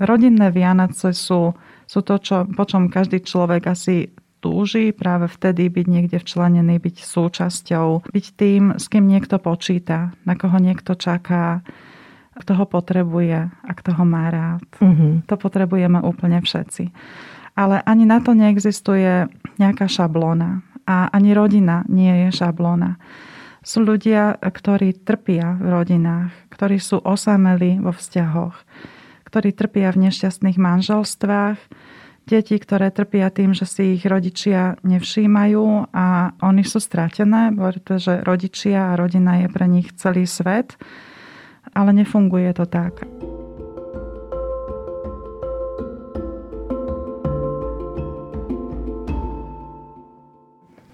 rodinné Vianoce sú, sú to, čo, po čom každý človek asi túži práve vtedy byť niekde včlenený, byť súčasťou, byť tým, s kým niekto počíta, na koho niekto čaká, kto ho potrebuje a kto ho má rád. Mm-hmm. To potrebujeme úplne všetci. Ale ani na to neexistuje nejaká šablóna. A ani rodina nie je šablóna. Sú ľudia, ktorí trpia v rodinách, ktorí sú osamelí vo vzťahoch, ktorí trpia v nešťastných manželstvách, deti, ktoré trpia tým, že si ich rodičia nevšímajú a oni sú stratené, pretože rodičia a rodina je pre nich celý svet, ale nefunguje to tak.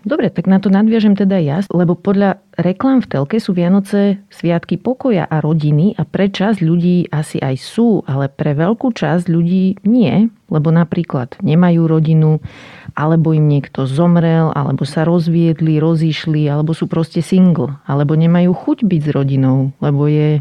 Dobre, tak na to nadviažem teda ja, lebo podľa reklám v telke sú Vianoce sviatky pokoja a rodiny a pre časť ľudí asi aj sú, ale pre veľkú časť ľudí nie, lebo napríklad nemajú rodinu, alebo im niekto zomrel, alebo sa rozviedli, rozišli, alebo sú proste single, alebo nemajú chuť byť s rodinou, lebo je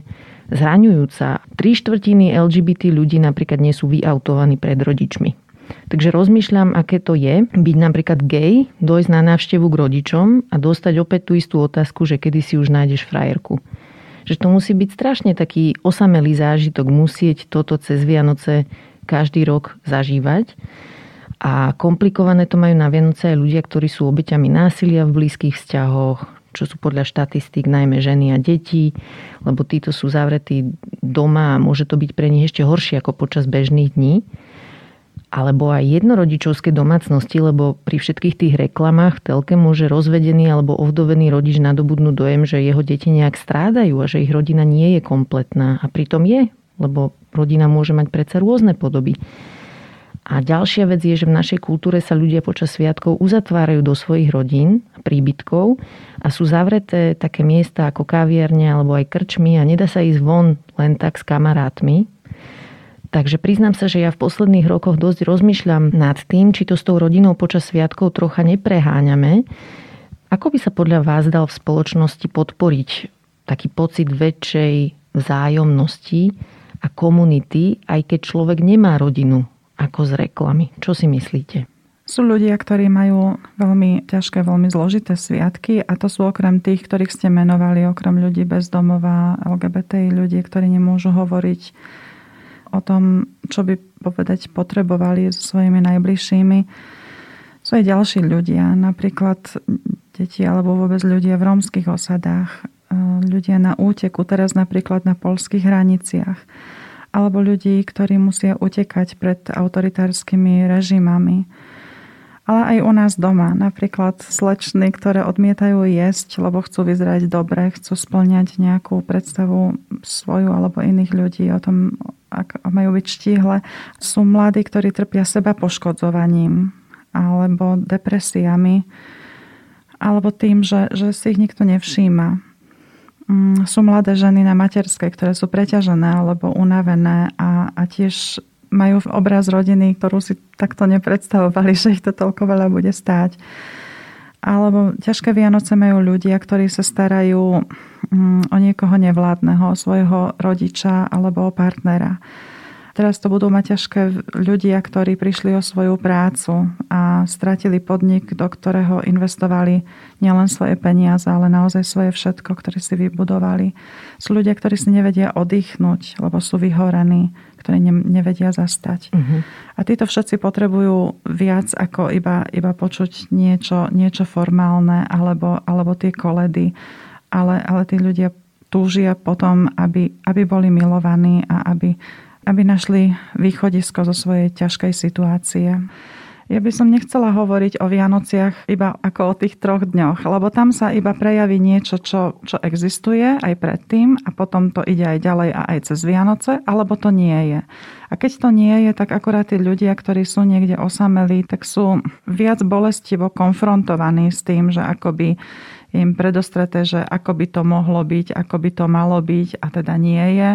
zraňujúca. Tri štvrtiny LGBT ľudí napríklad nie sú vyautovaní pred rodičmi. Takže rozmýšľam, aké to je byť napríklad gay, dojsť na návštevu k rodičom a dostať opäť tú istú otázku, že kedy si už nájdeš frajerku. Že to musí byť strašne taký osamelý zážitok musieť toto cez Vianoce každý rok zažívať. A komplikované to majú na Vianoce aj ľudia, ktorí sú obeťami násilia v blízkych vzťahoch, čo sú podľa štatistík najmä ženy a deti, lebo títo sú zavretí doma a môže to byť pre nich ešte horšie ako počas bežných dní alebo aj jednorodičovské domácnosti, lebo pri všetkých tých reklamách v telke môže rozvedený alebo ovdovený rodič nadobudnúť dojem, že jeho deti nejak strádajú a že ich rodina nie je kompletná. A pritom je, lebo rodina môže mať predsa rôzne podoby. A ďalšia vec je, že v našej kultúre sa ľudia počas sviatkov uzatvárajú do svojich rodín, príbytkov a sú zavreté také miesta ako kaviarne alebo aj krčmy a nedá sa ísť von len tak s kamarátmi, Takže priznám sa, že ja v posledných rokoch dosť rozmýšľam nad tým, či to s tou rodinou počas sviatkov trocha nepreháňame. Ako by sa podľa vás dal v spoločnosti podporiť taký pocit väčšej vzájomnosti a komunity, aj keď človek nemá rodinu ako z reklamy? Čo si myslíte? Sú ľudia, ktorí majú veľmi ťažké, veľmi zložité sviatky a to sú okrem tých, ktorých ste menovali, okrem ľudí bez domova, LGBTI ľudí, ktorí nemôžu hovoriť o tom, čo by povedať potrebovali so svojimi najbližšími. Sú aj ďalší ľudia, napríklad deti alebo vôbec ľudia v rómskych osadách, e, ľudia na úteku, teraz napríklad na polských hraniciach, alebo ľudí, ktorí musia utekať pred autoritárskymi režimami. Ale aj u nás doma, napríklad slečny, ktoré odmietajú jesť, lebo chcú vyzerať dobre, chcú splňať nejakú predstavu svoju alebo iných ľudí o tom, ak majú byť štíhle, sú mladí, ktorí trpia seba poškodzovaním alebo depresiami alebo tým, že, že si ich nikto nevšíma. Mm, sú mladé ženy na materskej, ktoré sú preťažené alebo unavené a, a tiež majú obraz rodiny, ktorú si takto nepredstavovali, že ich to toľko veľa bude stáť. Alebo ťažké Vianoce majú ľudia, ktorí sa starajú mm, o niekoho nevládneho, o svojho rodiča alebo o partnera. Teraz to budú mať ťažké ľudia, ktorí prišli o svoju prácu a stratili podnik, do ktorého investovali nielen svoje peniaze, ale naozaj svoje všetko, ktoré si vybudovali. Sú ľudia, ktorí si nevedia oddychnúť, lebo sú vyhorení, ktorí nevedia zastať. Uh-huh. A títo všetci potrebujú viac ako iba, iba počuť niečo, niečo formálne alebo, alebo tie koledy. Ale, ale tí ľudia túžia potom, aby, aby boli milovaní a aby, aby našli východisko zo svojej ťažkej situácie. Ja by som nechcela hovoriť o Vianociach iba ako o tých troch dňoch, lebo tam sa iba prejaví niečo, čo, čo existuje aj predtým a potom to ide aj ďalej a aj cez Vianoce, alebo to nie je. A keď to nie je, tak akorát tí ľudia, ktorí sú niekde osamelí, tak sú viac bolestivo konfrontovaní s tým, že akoby im predostreté, že ako by to mohlo byť, ako by to malo byť a teda nie je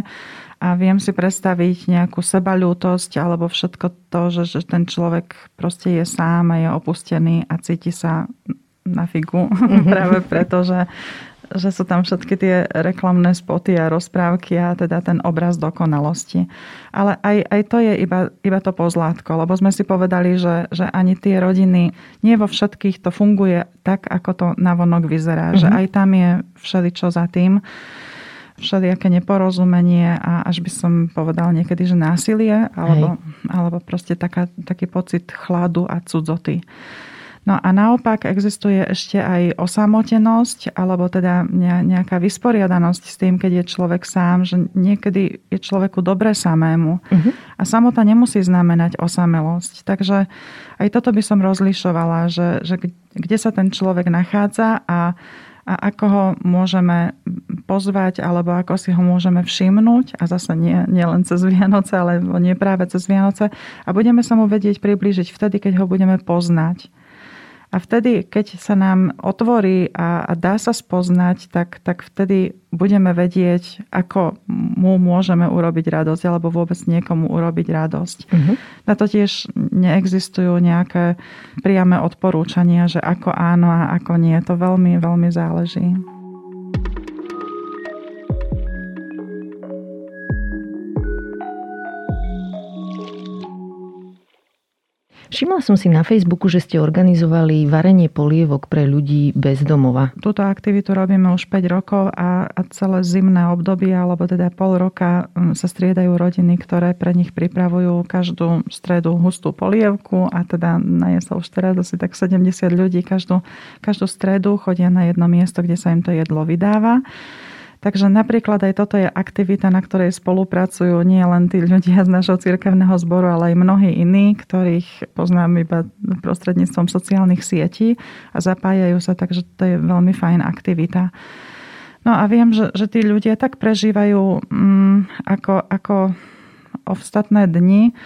a viem si predstaviť nejakú sebalútosť alebo všetko to, že, že ten človek proste je sám a je opustený a cíti sa na figu mm-hmm. práve preto, že, že sú tam všetky tie reklamné spoty a rozprávky a teda ten obraz dokonalosti. Ale aj, aj to je iba, iba to pozlátko, lebo sme si povedali, že, že ani tie rodiny, nie vo všetkých to funguje tak, ako to navonok vyzerá. Mm-hmm. Že aj tam je všeličo za tým všelijaké neporozumenie a až by som povedal niekedy, že násilie alebo, alebo proste taká, taký pocit chladu a cudzoty. No a naopak existuje ešte aj osamotenosť alebo teda nejaká vysporiadanosť s tým, keď je človek sám, že niekedy je človeku dobre samému. Uh-huh. A samota nemusí znamenať osamelosť. Takže aj toto by som rozlišovala, že, že kde sa ten človek nachádza a a ako ho môžeme pozvať alebo ako si ho môžeme všimnúť a zase nie, nie len cez Vianoce, ale nie práve cez Vianoce a budeme sa mu vedieť priblížiť vtedy, keď ho budeme poznať. A vtedy, keď sa nám otvorí a, a dá sa spoznať, tak, tak vtedy budeme vedieť, ako mu môžeme urobiť radosť alebo vôbec niekomu urobiť radosť. Uh-huh. Na to tiež neexistujú nejaké priame odporúčania, že ako áno a ako nie. To veľmi, veľmi záleží. Všimla som si na Facebooku, že ste organizovali varenie polievok pre ľudí bez domova. Túto aktivitu robíme už 5 rokov a, celé zimné obdobie, alebo teda pol roka mm, sa striedajú rodiny, ktoré pre nich pripravujú každú stredu hustú polievku a teda na sa už teraz asi tak 70 ľudí každú, každú stredu chodia na jedno miesto, kde sa im to jedlo vydáva. Takže napríklad aj toto je aktivita, na ktorej spolupracujú nie len tí ľudia z našho cirkevného zboru, ale aj mnohí iní, ktorých poznám iba prostredníctvom sociálnych sietí a zapájajú sa, takže to je veľmi fajn aktivita. No a viem, že, že tí ľudia tak prežívajú mm, ako, ako ostatné dni,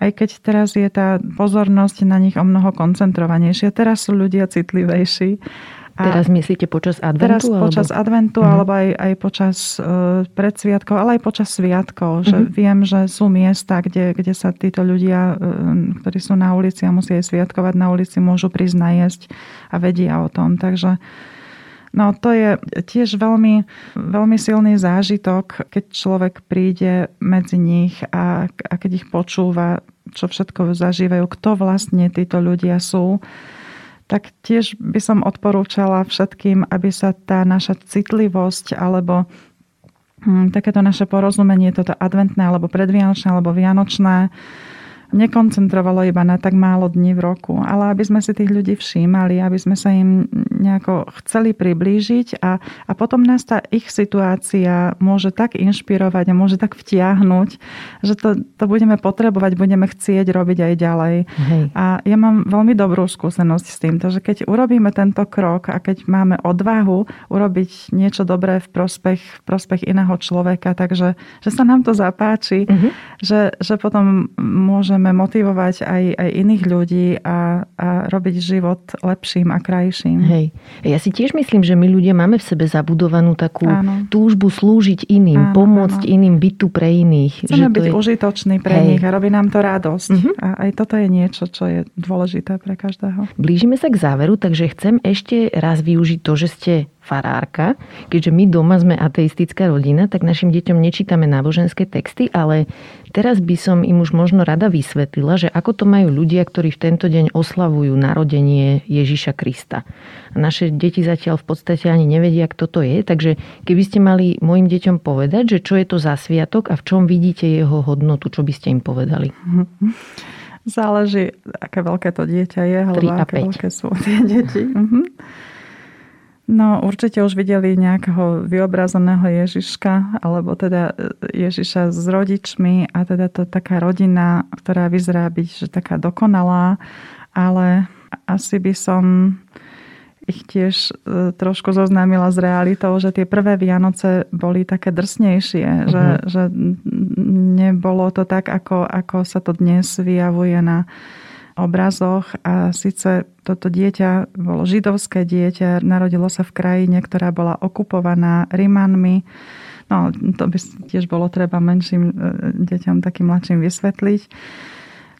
aj keď teraz je tá pozornosť na nich o mnoho koncentrovanejšia. Teraz sú ľudia citlivejší A teraz myslíte počas adventu? Teraz alebo? počas adventu, uh-huh. alebo aj, aj počas uh, predsviatkov, ale aj počas sviatkov. Že uh-huh. Viem, že sú miesta, kde, kde sa títo ľudia, uh, ktorí sú na ulici a musia aj sviatkovať na ulici, môžu prísť najesť a vedia o tom. Takže No to je tiež veľmi, veľmi silný zážitok, keď človek príde medzi nich a, a keď ich počúva, čo všetko zažívajú, kto vlastne títo ľudia sú tak tiež by som odporúčala všetkým, aby sa tá naša citlivosť alebo hm, takéto naše porozumenie, toto adventné alebo predvianočné alebo vianočné, nekoncentrovalo iba na tak málo dní v roku, ale aby sme si tých ľudí všímali, aby sme sa im nejako chceli priblížiť a, a potom nás tá ich situácia môže tak inšpirovať a môže tak vtiahnuť, že to, to budeme potrebovať, budeme chcieť robiť aj ďalej. Hej. A ja mám veľmi dobrú skúsenosť s týmto, že keď urobíme tento krok a keď máme odvahu urobiť niečo dobré v prospech, v prospech iného človeka, takže že sa nám to zapáči, uh-huh. že, že potom môžeme môžeme motivovať aj, aj iných ľudí a, a robiť život lepším a krajším. Hej. Ja si tiež myslím, že my ľudia máme v sebe zabudovanú takú áno. túžbu slúžiť iným, áno, pomôcť áno. iným, byť tu pre iných. Chceme že byť je... užitočný pre Hej. nich a robí nám to radosť. Uh-huh. A aj toto je niečo, čo je dôležité pre každého. Blížime sa k záveru, takže chcem ešte raz využiť to, že ste farárka. Keďže my doma sme ateistická rodina, tak našim deťom nečítame náboženské texty, ale teraz by som im už možno rada vysvetlila, že ako to majú ľudia, ktorí v tento deň oslavujú narodenie Ježiša Krista. A naše deti zatiaľ v podstate ani nevedia, kto to je, takže keby ste mali mojim deťom povedať, že čo je to za sviatok a v čom vidíte jeho hodnotu, čo by ste im povedali? Záleží, aké veľké to dieťa je, alebo aké 5. veľké sú tie deti. Mhm. No určite už videli nejakého vyobrazeného Ježiška, alebo teda e, Ježiša s rodičmi a teda to taká rodina, ktorá vyzerá byť že taká dokonalá, ale asi by som ich tiež e, trošku zoznámila s realitou, že tie prvé Vianoce boli také drsnejšie, uh-huh. že, že nebolo to tak, ako, ako sa to dnes vyjavuje na obrazoch a síce toto dieťa bolo židovské dieťa, narodilo sa v krajine, ktorá bola okupovaná Rimanmi. No, to by tiež bolo treba menším e, deťom, takým mladším vysvetliť.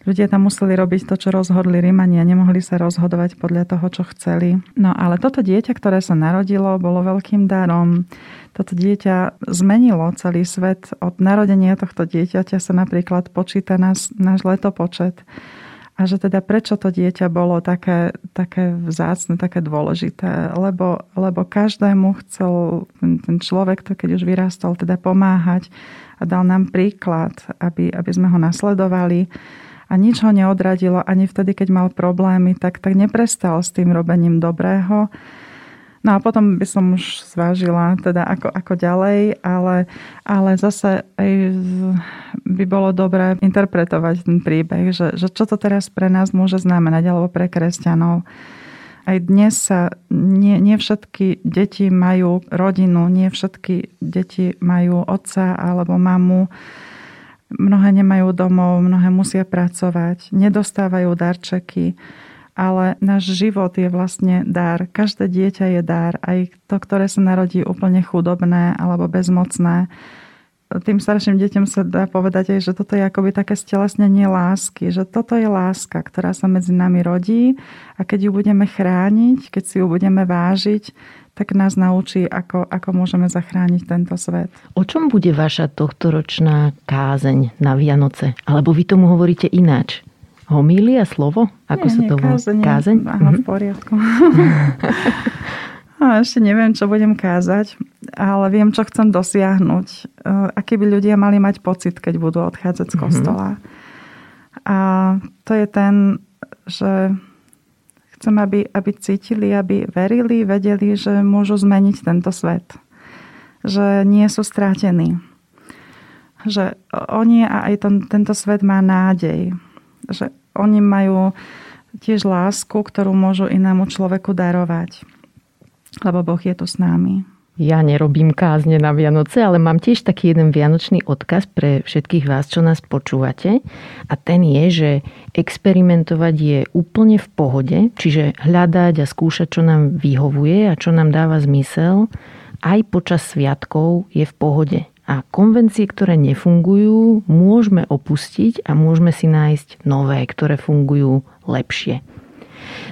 Ľudia tam museli robiť to, čo rozhodli Rímania, nemohli sa rozhodovať podľa toho, čo chceli. No ale toto dieťa, ktoré sa narodilo, bolo veľkým darom. Toto dieťa zmenilo celý svet. Od narodenia tohto dieťaťa sa napríklad počíta náš, náš letopočet a že teda prečo to dieťa bolo také, také vzácne, také dôležité, lebo, lebo každému chcel ten, človek, to keď už vyrastol, teda pomáhať a dal nám príklad, aby, aby sme ho nasledovali. A nič ho neodradilo. Ani vtedy, keď mal problémy, tak, tak neprestal s tým robením dobrého No a potom by som už zvážila teda ako, ako ďalej, ale, ale zase aj by bolo dobré interpretovať ten príbeh, že, že čo to teraz pre nás môže znamenať, alebo pre kresťanov. Aj dnes sa nie, nie všetky deti majú rodinu, nie všetky deti majú otca alebo mamu. Mnohé nemajú domov, mnohé musia pracovať, nedostávajú darčeky ale náš život je vlastne dar. Každé dieťa je dar, aj to, ktoré sa narodí úplne chudobné alebo bezmocné. Tým starším deťom sa dá povedať aj, že toto je akoby také stelesnenie lásky, že toto je láska, ktorá sa medzi nami rodí a keď ju budeme chrániť, keď si ju budeme vážiť, tak nás naučí, ako, ako môžeme zachrániť tento svet. O čom bude vaša tohtoročná kázeň na Vianoce? Alebo vy tomu hovoríte ináč? Homília, slovo? Ako nie, sa to volá? Kázeň? kázeň? Áno, v mhm. poriadku. A ešte neviem, čo budem kázať, ale viem, čo chcem dosiahnuť. E, aký by ľudia mali mať pocit, keď budú odchádzať z mhm. kostola. A to je ten, že chcem, aby, aby cítili, aby verili, vedeli, že môžu zmeniť tento svet. Že nie sú strátení. Že oni a aj ten, tento svet má nádej že oni majú tiež lásku, ktorú môžu inému človeku darovať. Lebo Boh je tu s nami. Ja nerobím kázne na Vianoce, ale mám tiež taký jeden vianočný odkaz pre všetkých vás, čo nás počúvate. A ten je, že experimentovať je úplne v pohode, čiže hľadať a skúšať, čo nám vyhovuje a čo nám dáva zmysel, aj počas sviatkov je v pohode. A konvencie, ktoré nefungujú, môžeme opustiť a môžeme si nájsť nové, ktoré fungujú lepšie.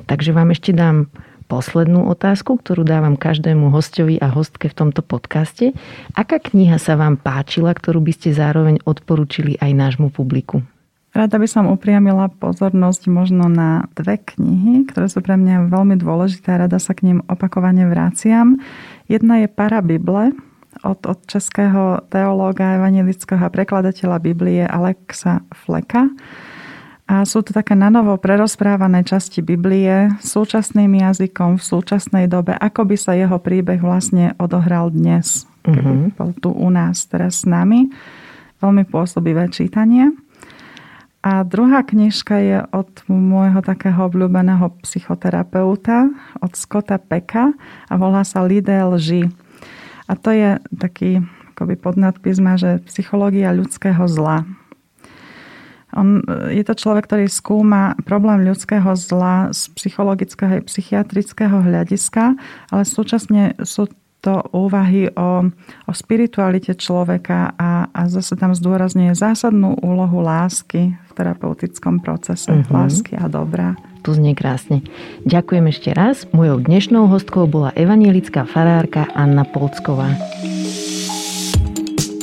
Takže vám ešte dám poslednú otázku, ktorú dávam každému hostovi a hostke v tomto podcaste. Aká kniha sa vám páčila, ktorú by ste zároveň odporúčili aj nášmu publiku? Rada by som upriamila pozornosť možno na dve knihy, ktoré sú pre mňa veľmi dôležité a rada sa k ním opakovane vraciam. Jedna je Parabible od, od českého teológa, evangelického prekladateľa Biblie Alexa Fleka. A sú to také nanovo prerozprávané časti Biblie súčasným jazykom v súčasnej dobe, ako by sa jeho príbeh vlastne odohral dnes, keby uh-huh. bol tu u nás teraz s nami. Veľmi pôsobivé čítanie. A druhá knižka je od môjho takého obľúbeného psychoterapeuta, od Scotta Peka a volá sa Lidé lži. A to je taký akoby podnadpis, že psychológia ľudského zla. On, je to človek, ktorý skúma problém ľudského zla z psychologického a psychiatrického hľadiska, ale súčasne sú to úvahy o, o spiritualite človeka a, a zase tam zdôrazňuje zásadnú úlohu lásky v terapeutickom procese. Uh-huh. Lásky a dobra. Tu znie krásne. Ďakujem ešte raz. Mojou dnešnou hostkou bola evanielická farárka Anna Polcková.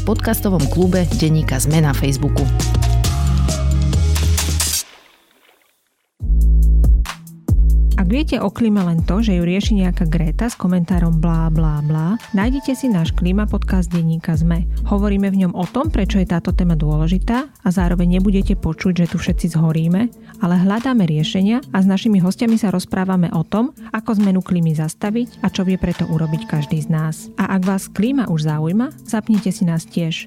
v podcastovom klube Deníka Zme na Facebooku. Viete o klíme len to, že ju rieši nejaká Greta s komentárom blá blá blá, nájdete si náš klíma podcast denníka ZME. Hovoríme v ňom o tom, prečo je táto téma dôležitá a zároveň nebudete počuť, že tu všetci zhoríme, ale hľadáme riešenia a s našimi hostiami sa rozprávame o tom, ako zmenu klímy zastaviť a čo vie preto urobiť každý z nás. A ak vás klíma už zaujíma, zapnite si nás tiež.